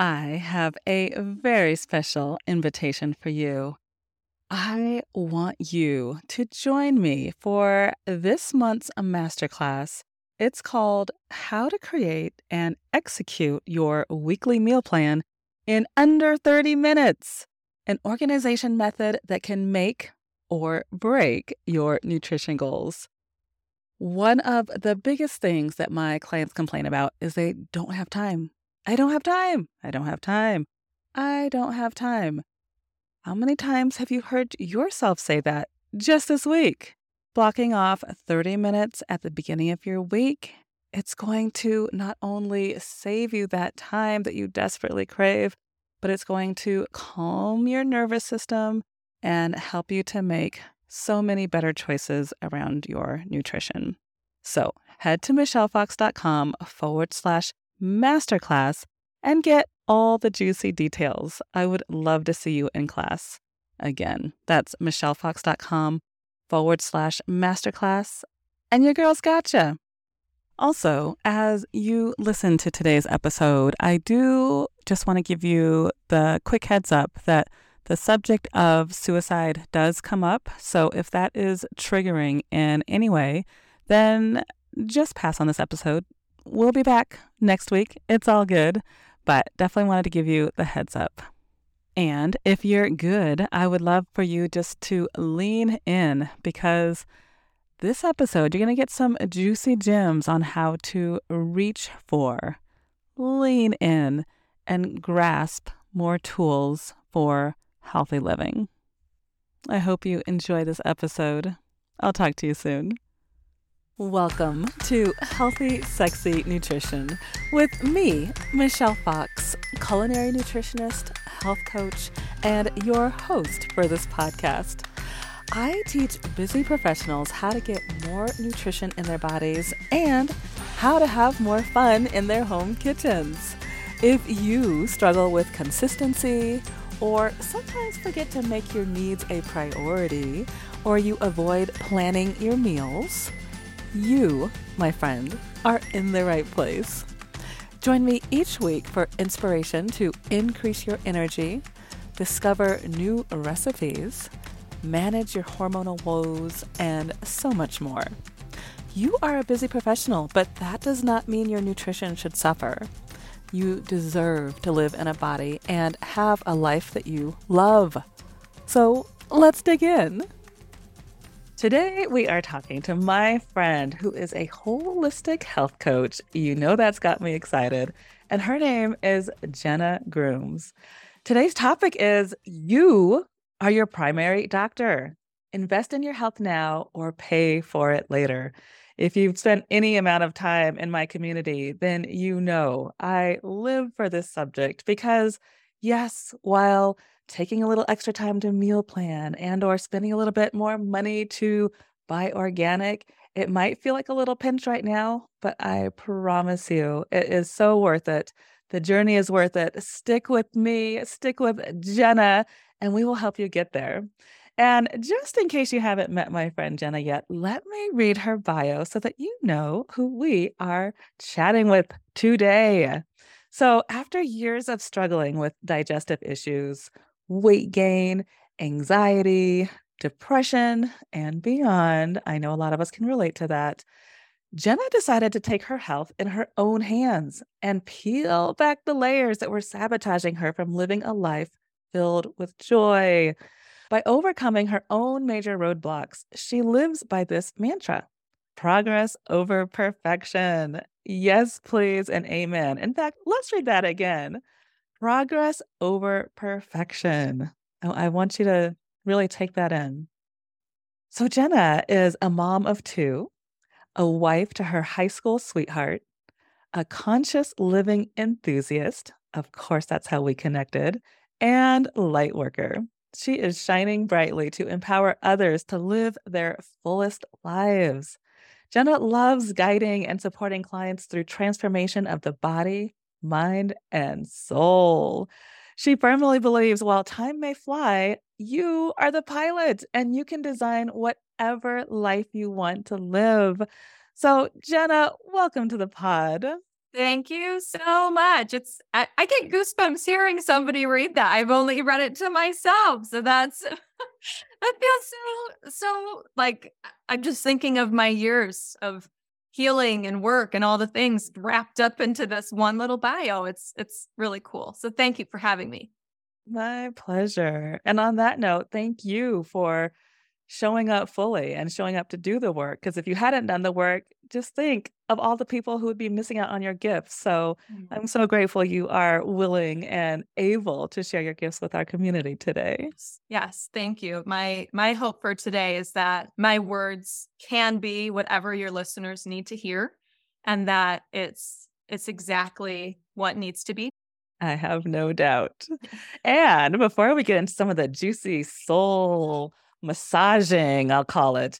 I have a very special invitation for you. I want you to join me for this month's masterclass. It's called How to Create and Execute Your Weekly Meal Plan in Under 30 Minutes, an organization method that can make or break your nutrition goals. One of the biggest things that my clients complain about is they don't have time. I don't have time. I don't have time. I don't have time. How many times have you heard yourself say that just this week? Blocking off 30 minutes at the beginning of your week, it's going to not only save you that time that you desperately crave, but it's going to calm your nervous system and help you to make so many better choices around your nutrition. So head to michellefox.com forward slash masterclass and get all the juicy details. I would love to see you in class. Again, that's michellefox.com forward slash masterclass, and your girl's gotcha. Also, as you listen to today's episode, I do just want to give you the quick heads up that the subject of suicide does come up. So if that is triggering in any way, then just pass on this episode. We'll be back next week. It's all good, but definitely wanted to give you the heads up. And if you're good, I would love for you just to lean in because this episode, you're going to get some juicy gems on how to reach for, lean in, and grasp more tools for healthy living. I hope you enjoy this episode. I'll talk to you soon. Welcome to Healthy Sexy Nutrition with me, Michelle Fox, culinary nutritionist, health coach, and your host for this podcast. I teach busy professionals how to get more nutrition in their bodies and how to have more fun in their home kitchens. If you struggle with consistency, or sometimes forget to make your needs a priority, or you avoid planning your meals, you, my friend, are in the right place. Join me each week for inspiration to increase your energy, discover new recipes, manage your hormonal woes, and so much more. You are a busy professional, but that does not mean your nutrition should suffer. You deserve to live in a body and have a life that you love. So let's dig in. Today, we are talking to my friend who is a holistic health coach. You know, that's got me excited. And her name is Jenna Grooms. Today's topic is You are your primary doctor. Invest in your health now or pay for it later. If you've spent any amount of time in my community, then you know I live for this subject because, yes, while taking a little extra time to meal plan and or spending a little bit more money to buy organic. It might feel like a little pinch right now but i promise you it is so worth it. The journey is worth it. Stick with me stick with jenna and we will help you get there. And just in case you haven't met my friend Jenna yet, let me read her bio so that you know who we are chatting with today. So, after years of struggling with digestive issues, weight gain, anxiety, depression, and beyond. I know a lot of us can relate to that. Jenna decided to take her health in her own hands and peel back the layers that were sabotaging her from living a life filled with joy. By overcoming her own major roadblocks, she lives by this mantra progress over perfection. Yes, please, and amen. In fact, let's read that again progress over perfection. Oh, I, want you to really take that in. So, Jenna is a mom of two, a wife to her high school sweetheart, a conscious living enthusiast. Of course, that's how we connected, and light worker. She is shining brightly to empower others to live their fullest lives. Jenna loves guiding and supporting clients through transformation of the body, mind, and soul. She firmly believes while time may fly, you are the pilot and you can design whatever life you want to live. So, Jenna, welcome to the pod. Thank you so much. It's I, I get goosebumps hearing somebody read that. I've only read it to myself, so that's that feels so so like I'm just thinking of my years of healing and work and all the things wrapped up into this one little bio. It's it's really cool. So thank you for having me. My pleasure. And on that note, thank you for showing up fully and showing up to do the work. Because if you hadn't done the work, just think of all the people who would be missing out on your gifts. So Mm. I'm so grateful you are willing and able to share your gifts with our community today. Yes, thank you. My my hope for today is that my words can be whatever your listeners need to hear and that it's it's exactly what needs to be. I have no doubt. And before we get into some of the juicy soul massaging, I'll call it,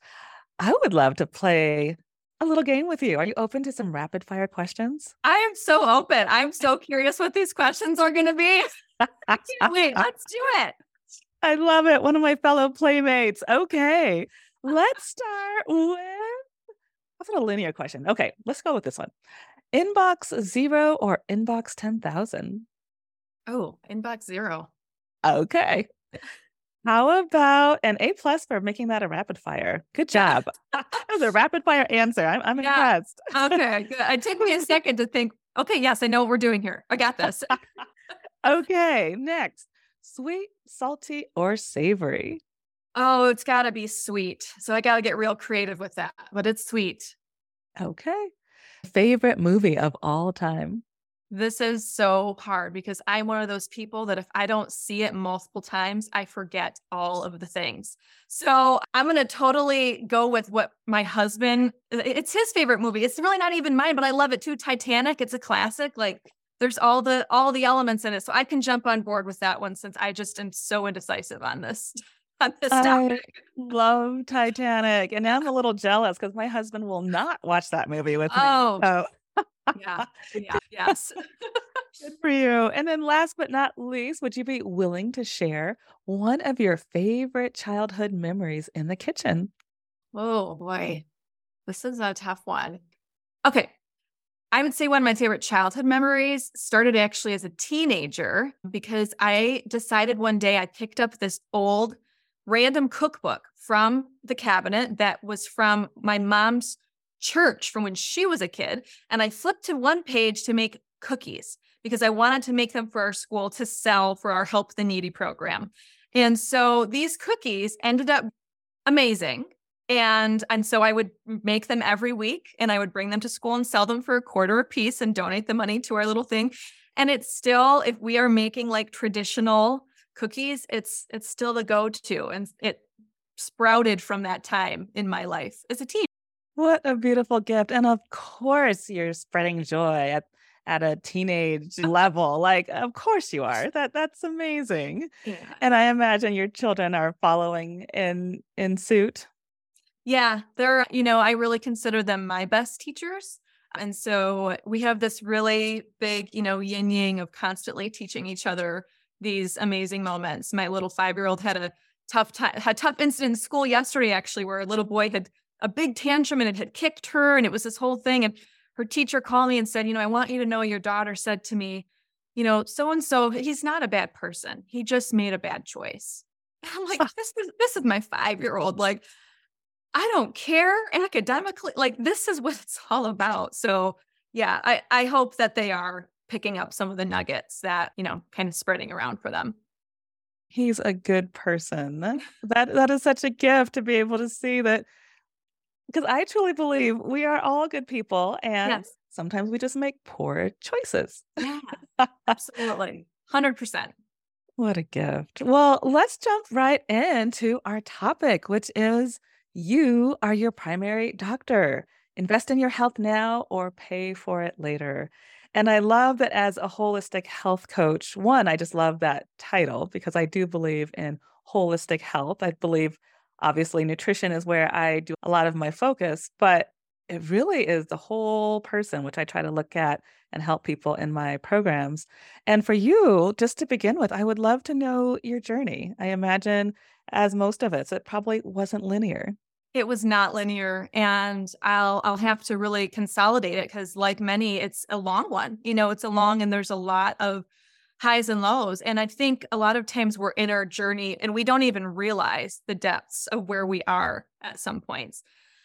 I would love to play a little game with you. Are you open to mm. some rapid fire questions? I am so open. I'm so curious what these questions are going to be. Wait. Let's do it. I love it. One of my fellow playmates. Okay. Let's start with what's a linear question? Okay, let's go with this one. Inbox zero or inbox 10,000? Oh, inbox zero. Okay. How about an A plus for making that a rapid fire? Good job. that was a rapid fire answer. I'm, I'm Yeah. impressed. Okay, good. It took me a second to think, okay, yes, I know what we're doing here. I got this. Okay, next. Sweet, salty, or savory? Oh, it's got to be sweet. So I got to get real creative with that, but it's sweet. Okay. Favorite movie of all time? This is so hard because I'm one of those people that if I don't see it multiple times, I forget all of the things. So I'm going to totally go with what my husband, it's his favorite movie. It's really not even mine, but I love it too. Titanic, it's a classic. Like there's all the all the elements in it. So I can jump on board with that one since I just am so indecisive on this on this I love Titanic. And now I'm a little jealous because my husband will not watch that movie with me. Oh, So yeah. Yeah. Yes. good for you. And then last but not least, would you be willing to share one of your favorite childhood memories in the kitchen? Oh boy. This is a tough one. Okay. I would say one of my favorite childhood memories started actually as a teenager because I decided one day I picked up this old random cookbook from the cabinet that was from my mom's church from when she was a kid. And I flipped to one page to make cookies because I wanted to make them for our school to sell for our Help the Needy program. And so these cookies ended up amazing. And and so I would make them every week and I would bring them to school and sell them for a quarter a piece and donate the money to our little thing. And it's still if we are making like traditional cookies, it's it's still the go-to and it sprouted from that time in my life as a teen. What a beautiful gift. And of course, you're spreading joy at, at a teenage level. Like, of course you are. That that's amazing. Yeah. And I imagine your children are following in in suit. Yeah, they're, you know, I really consider them my best teachers. And so we have this really big, you know, yin yang of constantly teaching each other these amazing moments. My little five year old had a tough time, had a tough incident in school yesterday, actually, where a little boy had a big tantrum and it had kicked her. And it was this whole thing. And her teacher called me and said, you know, I want you to know your daughter said to me, you know, so and so, he's not a bad person. He just made a bad choice. And I'm like, this is this is my five year old. Like, I don't care academically. Like this is what it's all about. So yeah, I, I hope that they are picking up some of the nuggets that, you know, kind of spreading around for them. He's a good person. That that is such a gift to be able to see that because I truly believe we are all good people and Yes. sometimes we just make poor choices. Yeah, absolutely. 100%. What a gift. Well, let's jump right into our topic, which is you are your primary doctor. Invest in your health now or pay for it later. And I love that as a holistic health coach, one, I just love that title because I do believe in holistic health. I believe, obviously, nutrition is where I do a lot of my focus, but it really is the whole person, which I try to look at and help people in my programs. And for you, just to begin with, I would love to know your journey. I imagine, as most of us, it probably wasn't linear. It was not linear and I'll I'll have to really consolidate it cuz like many it's a long one. You know, it's a mm-hmm. long and there's a lot of highs and lows and I think a lot of times we're in our journey and we don't even realize the depths of where we are at some points.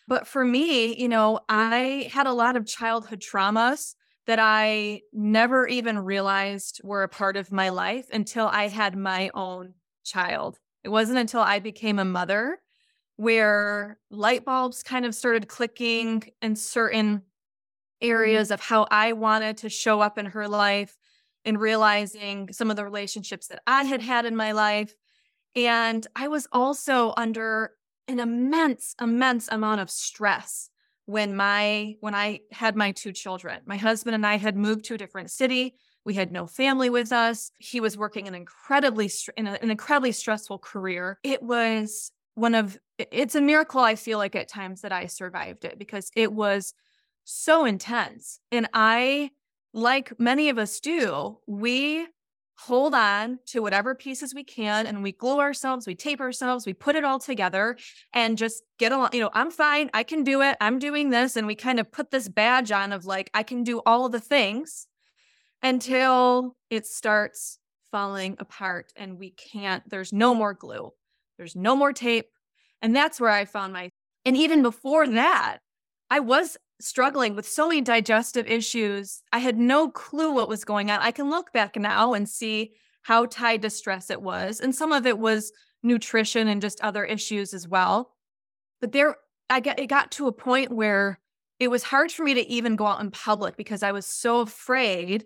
But for me, you know, I had a lot of childhood traumas that I never even realized were a part of my life until I had my own child. It wasn't until I became a mother where light bulbs kind of started clicking in certain mm-hmm. areas of how I wanted to show up in her life and realizing some of the relationships that I had had in my life. And I was also under an immense, immense amount of stress when my when I had my two children. My husband and I had moved to a different city. We had no family with us. He was working an incredibly in an incredibly stressful career. It was one of it's a miracle I feel like at times that I survived it because it was so intense. And I like many of us do, we hold on to whatever pieces we can and we glue ourselves, we tape ourselves, we put it all together and just get along. You know, I'm fine. I can do it. I'm doing this. And we kind of put this badge on of like, I can do all the things until it starts falling apart and we can't, there's no more glue, there's no more tape. And that's where I found my, and even before that, I was struggling with so many digestive issues. I had no clue what was going on. I can look back now and see how tied to stress it was. And some of it was nutrition and just other issues as well. But there I get it got to a point where it was hard for me to even go out in public because I was so afraid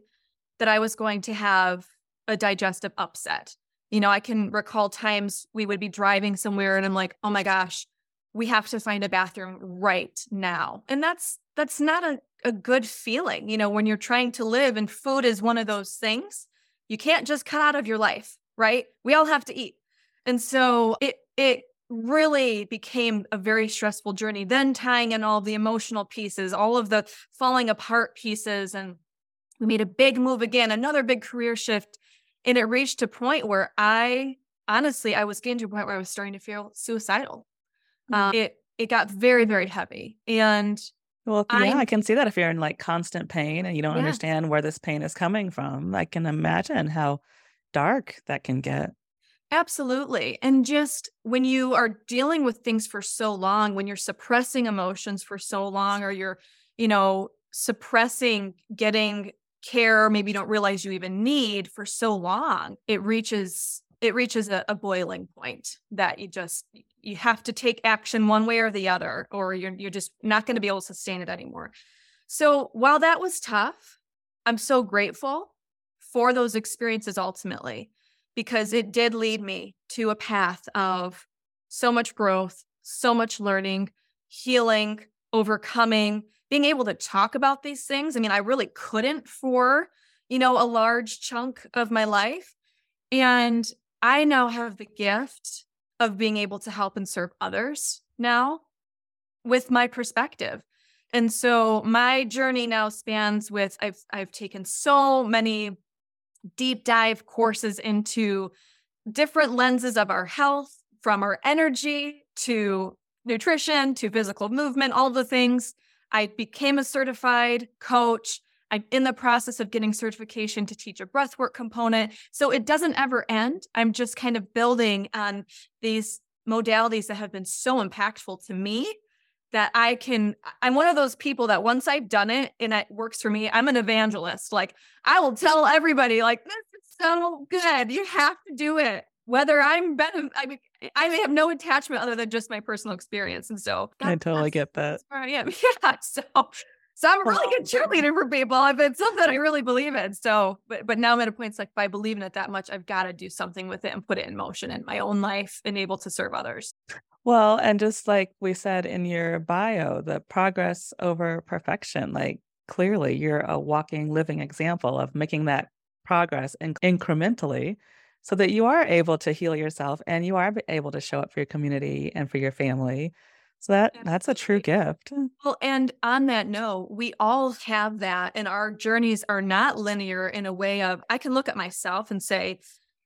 that I was going to have a digestive upset. You know, I can recall times we would be driving somewhere and I'm like, "Oh my gosh, we have to find a bathroom right now. And that's that's not a, a good feeling, you know, when you're trying to live and food is one of those things you can't just cut out of your life, right? We all have to eat. And so it it really became a very stressful journey. Then tying in all the emotional pieces, all of the falling apart pieces and we made a big move again, another big career shift. And it reached a point where I honestly, I was getting to a point where I was starting to feel suicidal. Um, it it got very very heavy, and well, yeah, I, I can see that if you're in like constant pain and you don't yeah. understand where this pain is coming from, I can imagine how dark that can get. Absolutely. And just when you are dealing with things for so long, when you're suppressing emotions for so long, or you're, you know, suppressing getting care, maybe you don't realize you even need for so long, it reaches it reaches a, a, boiling point that you just you have to take action one way or the other or you're you're just not going to be able to sustain it anymore. So while that was tough, I'm so grateful for those experiences ultimately because it did lead me to a path of so much growth, so much learning, healing, overcoming, being able to talk about these things. I mean, I really couldn't for, you know, a large chunk of my life. And I now have the gift of being able to help and serve others now with my perspective. And so my journey now spans with I've I've taken so many deep dive courses into different lenses of our health from our energy to nutrition to physical movement all the things. I became a certified coach. I'm in the process of getting certification to teach a breathwork component. So it doesn't ever end. I'm just kind of building on these modalities that have been so impactful to me that I can I'm one of those people that once I've done it and it works for me, I'm an evangelist. Like I will tell everybody like this is so good. You have to do it. Whether I'm better I mean I may have no attachment other than just my personal experience. And so I totally get that. Where I am. Yeah. So so I'm a really good cheerleader for people if it's something I really believe in. So, but but now I'm at a point it's like if I believe in it that much, I've got to do something with it and put it in motion in my own life and able to serve others. Well, and just like we said in your bio, the progress over perfection, like clearly you're a walking, living example of making that progress inc- incrementally so that you are able to heal yourself and you are able to show up for your community and for your family so that that's a true gift. Well, and on that note, we all have that, and our journeys are not linear in a way of I can look at myself and say,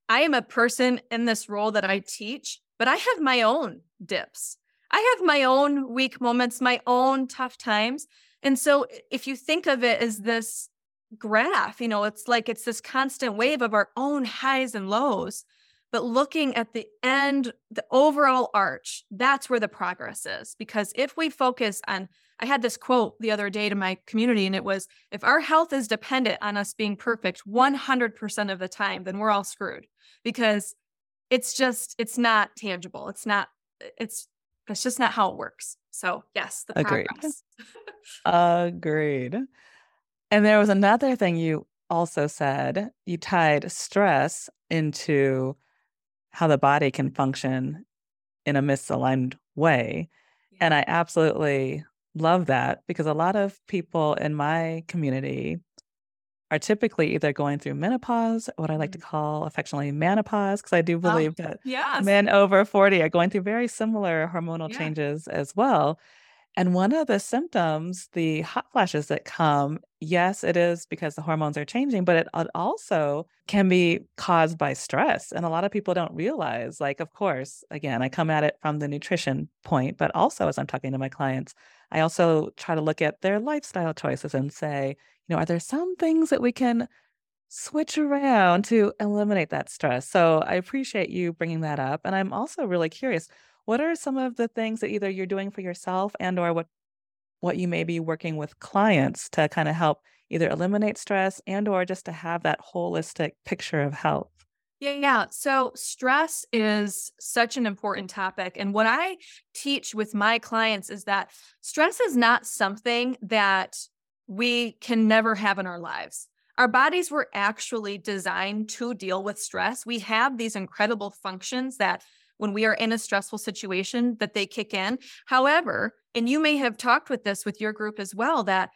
I am a person in this role that I teach, but I have my own dips. I have my own weak moments, my own tough times. And so if you think of it as this graph, you know, it's like it's this constant wave of our own highs and lows. But looking at the end, the overall arch, that's where the progress is. Because if we focus on, I had this quote the other day to my community, and it was if our health is dependent on us being perfect 100% of the time, then we're all screwed because it's just, it's not tangible. It's not, it's, that's just not how it works. So, yes, the Agreed. progress. Agreed. And there was another thing you also said. You tied stress into how the body can function in a misaligned way. And I absolutely love that because a lot of people in my community are typically either going through menopause, what I like to Mhm. call affectionately manopause, because I do Oh, believe that yes. men over 40 are going through very similar hormonal Yeah. changes as well. And one of the symptoms, the hot flashes that come, yes, it is because the hormones are changing, but it also can be caused by stress. And a lot of people don't realize, like, of course, again, I come at it from the nutrition point, but also as I'm talking to my clients, I also try to look at their lifestyle choices and say, you know, are there some things that we can switch around to eliminate that stress? So I appreciate you bringing that up. And I'm also really curious, what are some of the things that either you're doing for yourself and or what what you may be working with clients to kind of help either eliminate stress and or just to have that holistic picture of health? Yeah, yeah. So stress is such an important topic. And what I teach with my clients is that stress is not something that we can never have in our lives. Our bodies were actually designed to deal with stress. We have these incredible functions that when we are in a stressful situation that they kick in. However, and you may have talked with this with your group as well that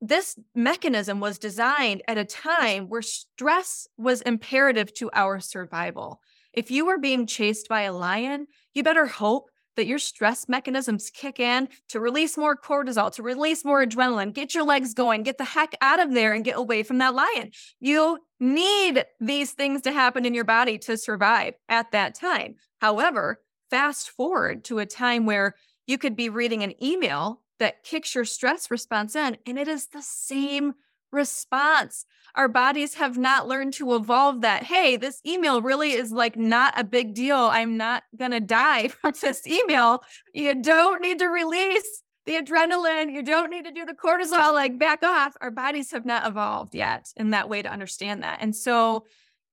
this mechanism was designed at a time where stress was imperative to our survival. If you were being chased by a lion, you better hope that your stress mechanisms kick in to release more cortisol, to release more adrenaline, get your legs going, get the heck out of there and get away from that lion. You need these things to happen in your body to survive at that time. However, fast forward to a time where you could be reading an email that kicks your stress response in, and it is the same response. Our bodies have not learned to evolve that. Hey, this email really is like not a big deal. I'm not going to die from this email. You don't need to release the adrenaline. You don't need to do the cortisol, like back off. Our bodies have not evolved yet in that way to understand that. And so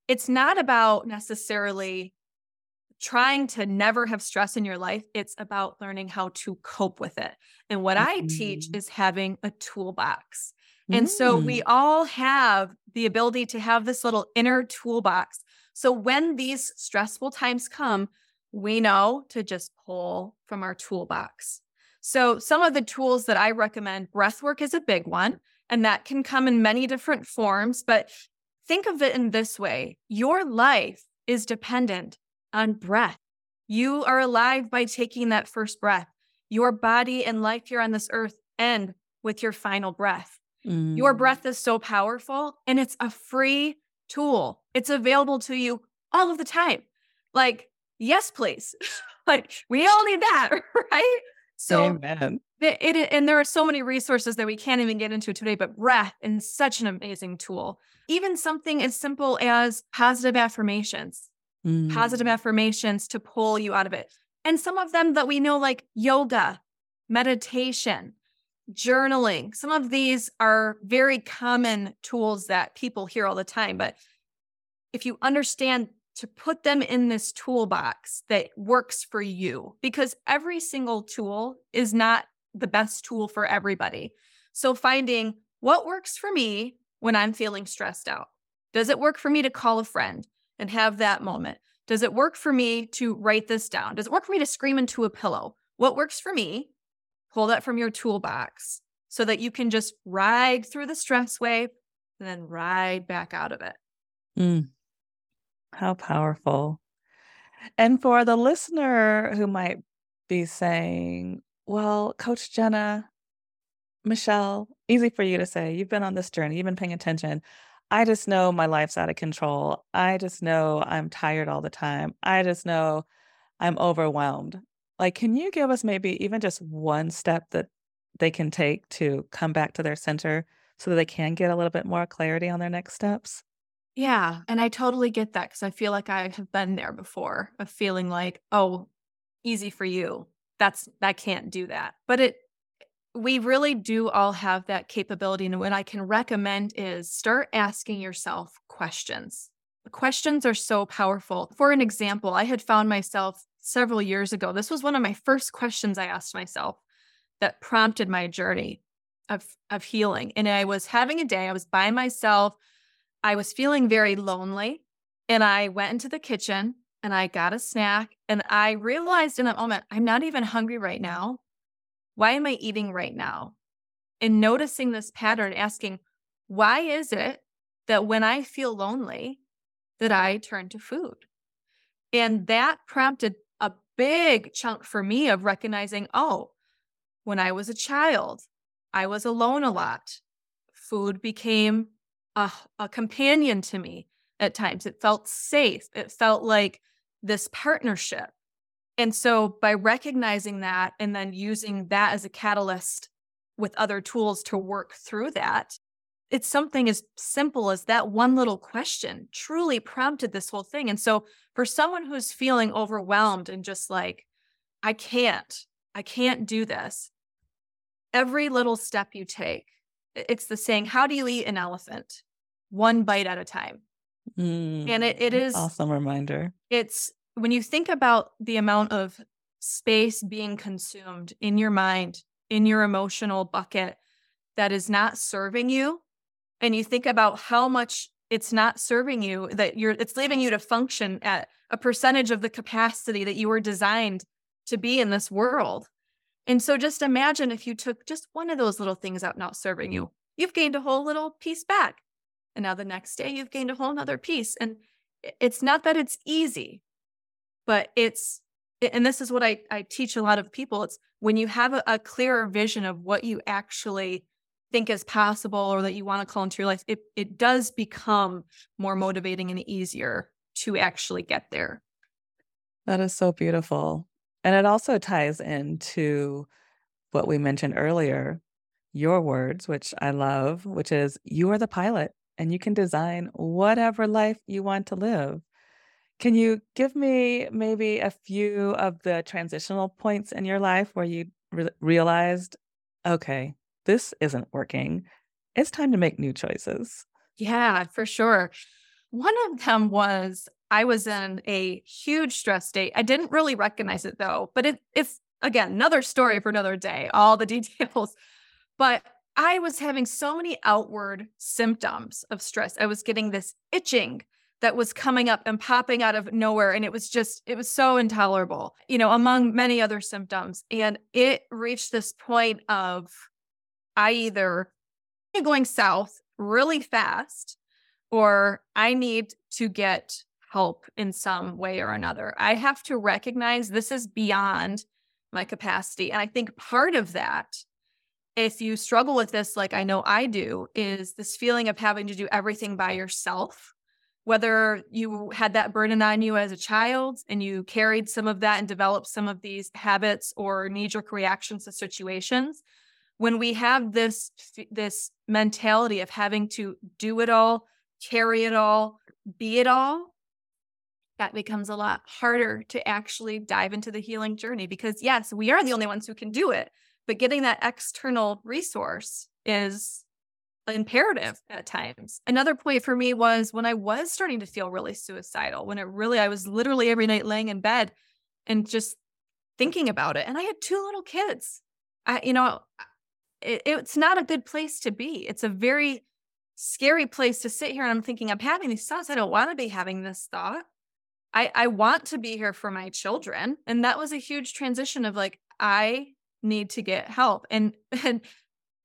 it's not about necessarily trying to never have stress in your life. It's about learning how to cope with it. And what I teach Mhm. is having a toolbox. And so we Mm. all have the ability to have this little inner toolbox. So when these stressful times come, we know to just pull from our toolbox. So some of the tools that I recommend, breath work is a big one, and that can come in many different forms. But think of it in this way your life is dependent on breath. You are alive by taking that first breath. Your body and life here on this earth end with your final breath. Your Mm. breath is so powerful and it's a free tool. It's available to you all of the time. Like, yes, please. like, we all need that, right? So, Amen. it, it- and there are so many resources that we can't even get into today, but breath is such an amazing tool. Even something as simple as positive affirmations positive Mm. affirmations to pull you out of it. And some of them that we know, like yoga, meditation, journaling, some of these are very common tools that people hear all the time. But if you understand to put them in this toolbox that works for you, because every single tool is not the best tool for everybody. So finding what works for me when I'm feeling stressed out. Does it work for me to call a friend and have that moment? Does it work for me to write this down? Does it work for me to scream into a pillow? What works for me? Pull that from your toolbox so that you can just ride through the stress wave and then ride back out of it. Mm. How powerful. And for the listener who might be saying, well, Coach Jenna, Michelle, easy for you to say, you've been on this journey, you've been paying attention. I just know my life's out of control. I just know I'm tired all the time. I just know I'm overwhelmed. Like, can you give us maybe even just one step that they can take to come back to their center so that they can get a little bit more clarity on their next steps? Yeah. And I totally get that because I feel like I have been there before of feeling like, oh, easy for you. That's, I can't do that. But it, we really do all have that capability. And what I can recommend is start asking yourself questions. Questions are so powerful. For an example, I had found myself several years ago. This was one of my first questions I asked myself that prompted my journey of, of healing. And I was having a day, I was by myself, I was feeling very lonely. And I went into the kitchen and I got a snack. And I realized in that moment, I'm not even hungry right now. Why am I eating right now? And noticing this pattern, asking, why is it that when I feel lonely, that I turn to food? And that prompted a big chunk for me of recognizing, oh, when I was a child, I was alone a lot. Food became a, a companion to me at times. It felt safe. It felt like this partnership. And so by recognizing that and then using that as a catalyst with other tools to work through that, it's something as simple as that one little question truly prompted this whole thing. And so for someone who's feeling overwhelmed and just like, I can't, I can't do this, every little step you take, it's the saying, how do you eat an elephant? One bite at a time. Mm, and it, it is awesome reminder. It's when you think about the amount of space being consumed in your mind, in your emotional bucket that is not serving you, and you think about how much it's not serving you, that you're it's leaving you to function at a percentage of the capacity that you were designed to be in this world. And so just imagine if you took just one of those little things out not serving you, you've gained a whole little piece back. And now the next day you've gained a whole nother piece. And it's not that it's easy but it's and this is what I, I teach a lot of people it's when you have a, a clearer vision of what you actually think is possible or that you want to call into your life it, it does become more motivating and easier to actually get there. That is so beautiful. And it also ties into what we mentioned earlier your words which i love which is you are the pilot and you can design whatever life you want to live can you give me maybe a few of the transitional points in your life where you re- realized, okay, this isn't working. It's time to make new choices? Yeah, for sure. One of them was I was in a huge stress state. I didn't really recognize it though, but it, it's again another story for another day, all the details. But I was having so many outward symptoms of stress. I was getting this itching that was coming up and popping out of nowhere. And it was just, it was so intolerable, you know, among many other symptoms. And it reached this point of I either going south really fast or I need to get help in some way or another. I have to recognize this is beyond my capacity. And I think part of that, if you struggle with this, like I know I do, is this feeling of having to do everything by yourself whether you had that burden on you as a child and you carried some of that and developed some of these habits or knee jerk reactions to situations. When we have this this mentality of having to do it all carry it all be it all that becomes a lot harder to actually dive into the healing journey because yes we are the only ones who can do it but getting that external resource is imperative at times. Another point for me was when I was starting to feel really suicidal, when it really, I was literally every night laying in bed and just thinking about it. And I had two little kids. I, you know, it, it's not a good place to be. It's a very scary place to sit here and I'm thinking, I'm having these thoughts. I don't want to be having this thought. I, I want to be here for my children. And that was a huge transition of like, I need to get help. And and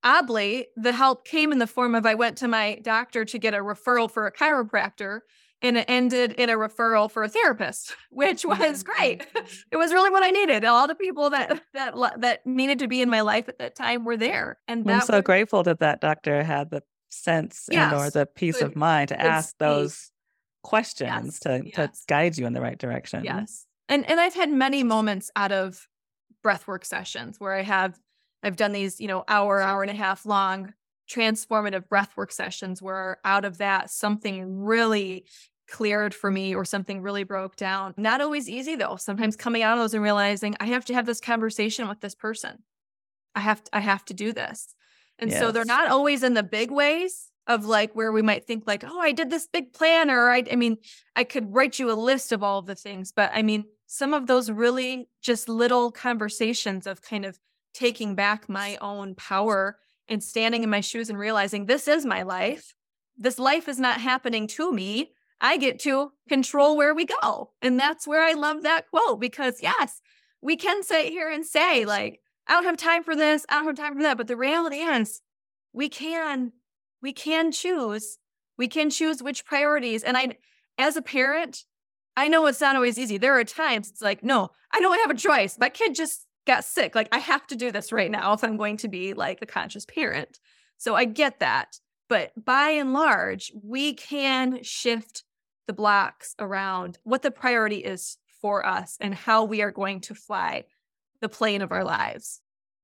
oddly, the help came in the form of I went to my doctor to get a referral for a chiropractor and it ended in a referral for a therapist, which was great. it was really what I needed. All the people that that that needed to be in my life at that time were there, and I'm so was, grateful that that doctor had the sense yes, and or the peace good, of mind to ask speak. those questions yes, to yes. to guide you in the right direction. Yes, and and I've had many moments out of breathwork sessions where I have I've done these, you know, hour, hour and a half long transformative breath work sessions where out of that something really cleared for me or something really broke down. Not always easy though. Sometimes coming out of those and realizing I have to have this conversation with this person. I have to, I have to do this. And yes. so they're not always in the big ways of like where we might think like, oh, I did this big plan or I I mean, I could write you a list of all of the things, but I mean, some of those really just little conversations of kind of taking back my own power and standing in my shoes and realizing this is my life. This life is not happening to me. I get to control where we go. And that's where I love that quote because, yes, we can sit here and say, like, I don't have time for this, I don't have time for that. But the reality is, we can, we can choose. We can choose which priorities. And I, as a parent, I know it's not always easy. There are times it's like, no, I don't have a choice. My kid just got sick. Like, I have to do this right now if I'm going to be like a conscious parent. So I get that. But by and large, we can shift the blocks around what the priority is for us and how we are going to fly the plane of our lives.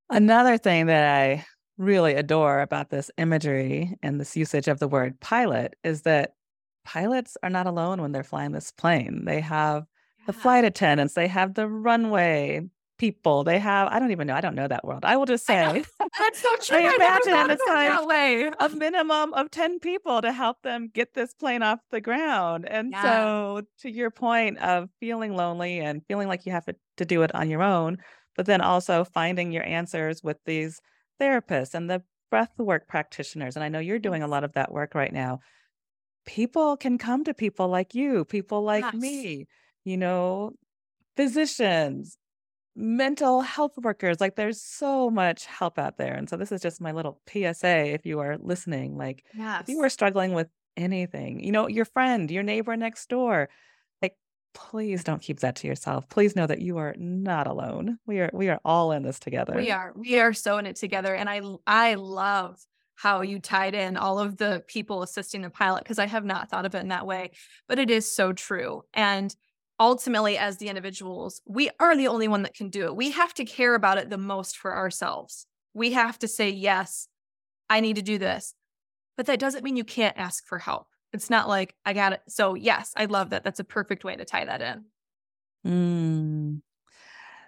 Another thing that I really adore about this imagery and this usage of the word pilot is that pilots are not alone when they're flying this plane. They have the flight attendants, they have the runway people. They have, I don't even know, I don't know that world. I will just say that's so true. I, I imagine it's like way. a minimum of 10 people to help them get this plane off the ground. And yeah. so to your point of feeling lonely and feeling like you have to, to do it on your own, but then also finding your answers with these therapists and the breath work practitioners. And I know you're doing a lot of that work right now. People can come to people like you, people like yes. me, you know, physicians, mental health workers. Like there's so much help out there. And so this is just my little PSA if you are listening. Like yes. if you are struggling with anything, you know, your friend, your neighbor next door, like please don't keep that to yourself. Please know that you are not alone. We are we are all in this together. We are. We are so in it together. And I I love how you tied in all of the people assisting the pilot because I have not thought of it in that way, but it is so true. And ultimately as the individuals we are the only one that can do it. We have to care about it the most for ourselves. We have to say yes i need to do this. But that doesn't mean you can't ask for help. It's not like i got it so yes i love that. That's a perfect way to tie that in. Mm.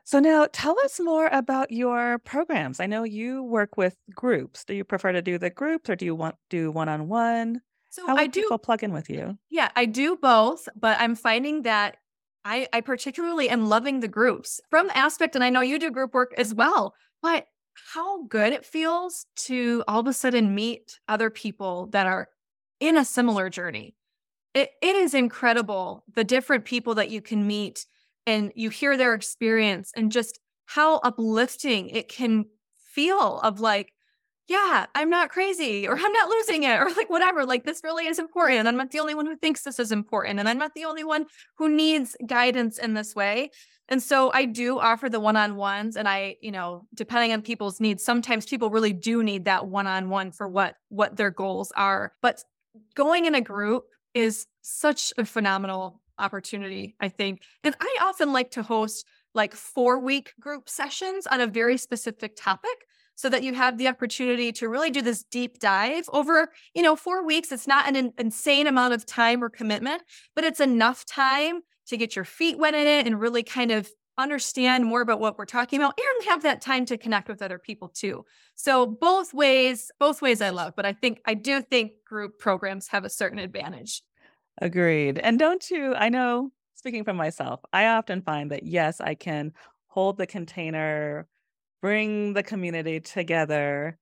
so now tell us more about your programs. I know you work with groups. Do you prefer to do the groups or do you want do one-on-one? So How I do people plug in with you. Yeah, I do both, but I'm finding that I, I particularly am loving the groups from aspect, and I know you do group work as well, but how good it feels to all of a sudden meet other people that are in a similar journey. It, it is incredible the different people that you can meet and you hear their experience and just how uplifting it can feel of like, yeah, I'm not crazy or I'm not losing it or like whatever. Like this really is important. I'm not the only one who thinks this is important. And I'm not the only one who needs guidance in this way. And so I do offer the one on ones. And I, you know, depending on people's needs, sometimes people really do need that one on one for what what their goals are. But going in a group is such a phenomenal opportunity, I think. And I often like to host like four week group sessions on a very specific topic so that you have the opportunity to really do this deep dive over, you know, four weeks. It's not an insane amount of time or commitment, but it's enough time to get your feet wet in it and really kind of understand more about what we're talking about and have that time to connect with other people too. So both ways, both ways I love, but I think I do think group programs have a certain advantage. Agreed. And don't you, I know speaking from myself, I often find that yes, I can hold the container bring the community together,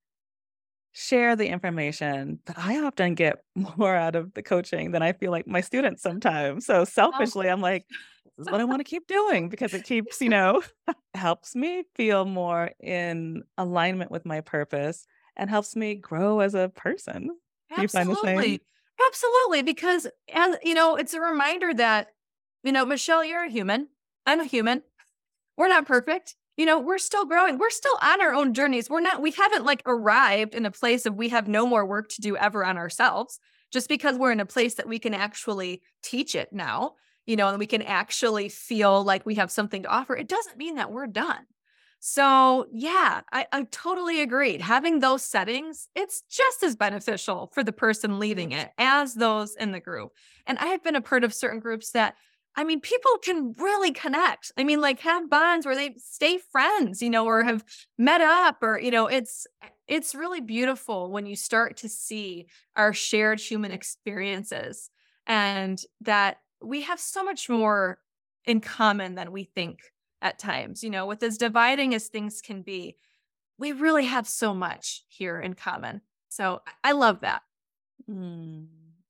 share the information. But I often get more out of the coaching than I feel like my students sometimes. So oh. selfishly, I'm like, this is what I want to keep doing because it keeps, you know, helps me feel more in alignment with my purpose and helps me grow as a person. Absolutely. you find the same? Absolutely. Because, and, you know, it's a reminder that, you know, Michelle, you're a human. I'm a human. We're not perfect you know, we're still growing. We're still on our own journeys. We're not, we haven't like arrived in a place of we have no more work to do ever on ourselves just because we're in a place that we can actually teach it now, you know, and we can actually feel like we have something to offer. It doesn't mean that we're done. So, yeah, I, I totally agreed. Having those settings, it's just as beneficial for the person leading it as those in the group. And I have been a part of certain groups that, I mean, people can really connect. I mean, like have bonds where they stay friends, you know, or have met up, or, you know, it's, it's really beautiful when you start to see our shared human experiences and that we have so much more in common than we think at times. You know, with as dividing as things can be, we really have so much here in common. So I love that. Mm,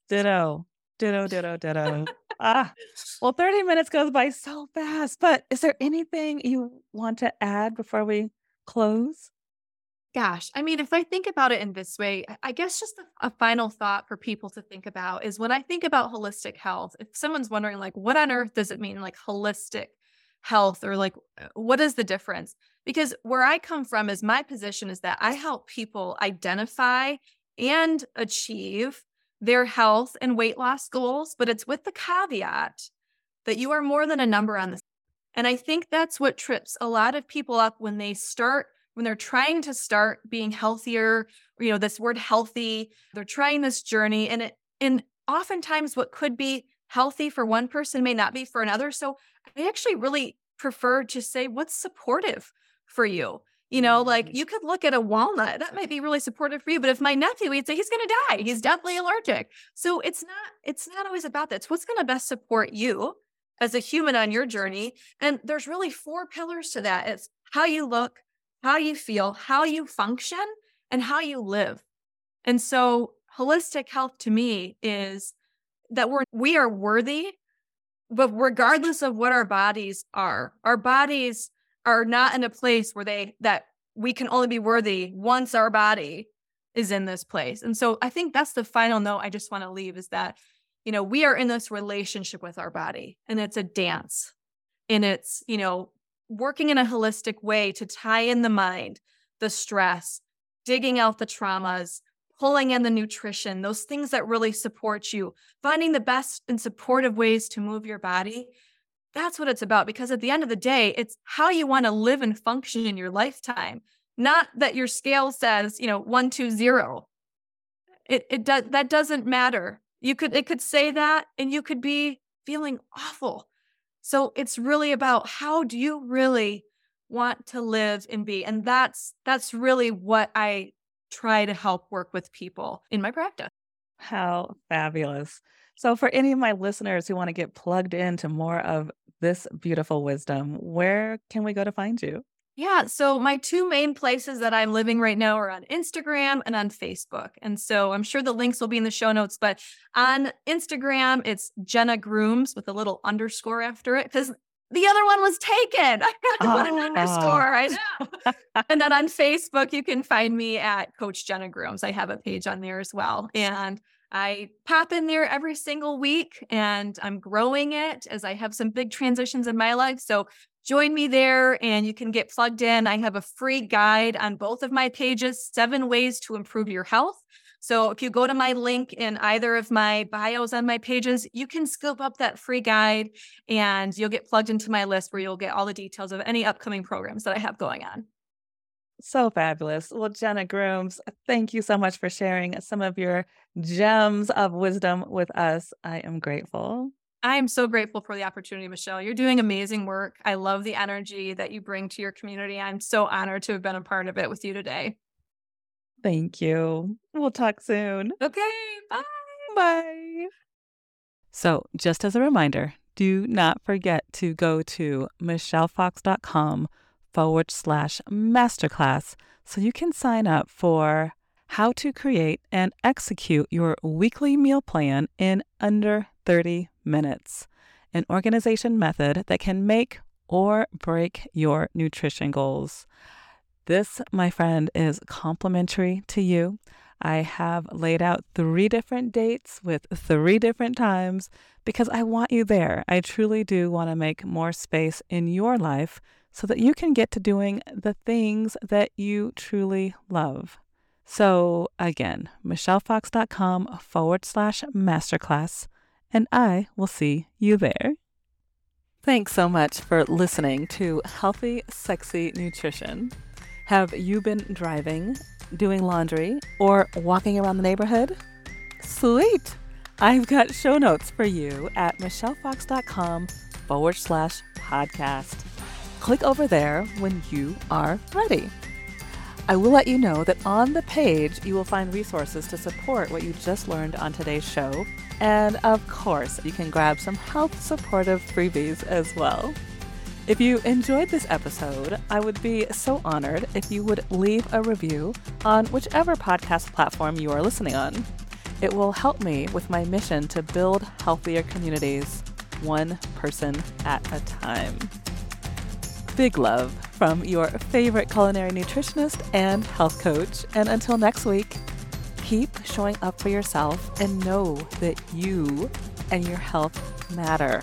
ditto, ditto, ditto, ditto. ah, well, 30 minutes goes by so fast. But is there anything you want to add before we close? Gosh, I mean, if I think about it in this way, I guess just a, a, final thought for people to think about is when I think about holistic health, if someone's wondering, like, what on earth does it mean, like holistic health, or like, uh, what is the difference? Because where I come from is my position is that I help people identify and achieve their health and weight loss goals, but it's with the caveat that you are more than a number on the. And I think that's what trips a lot of people up when they start when they're trying to start being healthier, you know, this word healthy, they're trying this journey and it and oftentimes what could be healthy for one person may not be for another. So I actually really prefer to say what's supportive for you. You know, like mm-hmm. you could look at a walnut, that might be really supportive for you. But if my nephew eats it, he's gonna die. He's definitely allergic. So it's not, it's not always about that. It's what's gonna best support you as a human on your journey. And there's really four pillars to that. It's how you look, how you feel, how you function, and how you live. And so holistic health to me is that we're we are worthy, but regardless of what our bodies are, our bodies are not in a place where they that we can only be worthy once our body is in this place. And so I think that's the final note I just want to leave is that you know, we are in this relationship with our body and it's a dance. And it's, you know, working in a holistic way to tie in the mind, the stress, digging out the traumas, pulling in the nutrition, those things that really support you, finding the best and supportive ways to move your body. That's what it's about. Because at the end of the day, it's how you want to live and function in your lifetime, not that your scale says, you know, one, two, zero. It, it does, that doesn't matter. You could, it could say that and you could be feeling awful so it's really about how do you really want to live and be? And that's that's really what I try to help work with people in my practice. How fabulous. So for any of my listeners who want to get plugged into more of this beautiful wisdom, where can we go to find you? Yeah. So my two main places that I'm living right now are on Instagram and on Facebook. And so I'm sure the links will be in the show notes, but on Instagram, it's Jenna Grooms with a little underscore after it because the other one was taken. I got to oh. put an ah. underscore. I know. and then on Facebook, you can find me at Coach Jenna Grooms. I have a page on there as well. And I pop in there every single week and I'm growing it as I have some big transitions in my life. So join me there and you can get plugged in. I have a free guide on both of my pages, seven ways to improve your health. So if you go to my link in either of my bios on my pages, you can scoop up that free guide and you'll get plugged into my list where you'll get all the details of any upcoming programs that I have going on. So fabulous. Well, Jenna Grooms, thank you so much for sharing some of your gems of wisdom with us. I am grateful. I am so grateful for the opportunity, Michelle. You're doing amazing work. I love the energy that you bring to your community. I'm so honored to have been a part of it with you today. Thank you. We'll talk soon. Okay. Bye. Bye. So, just as a reminder, do not forget to go to michellefox.com forward slash masterclass so you can sign up for how to create and execute your weekly meal plan in under 30 minutes, an organization method that can make or break your nutrition goals. This, my friend, is complimentary to you. I have laid out three different dates with three different times because I want you there. I truly do want to make more space in your life so that you can get to doing the things that you truly love. So, again, michellefox.com forward slash masterclass and I will see you there. Thanks so much for listening to Healthy, Sexy Nutrition. Have you been driving, doing laundry, or walking around the neighborhood? Sweet! I've got show notes for you at michellefox.com forward slash podcast. Click over there when you are ready. I will let you know that on the page you will find resources to support what you just learned on today's show. And of course, you can grab some health supportive freebies as well. If you enjoyed this episode, I would be so honored if you would leave a review on whichever podcast platform you are listening on. It will help me with my mission to build healthier communities, one person at a time. Big love from your favorite culinary nutritionist and health coach. And until next week, keep showing up for yourself and know that you and your health matter.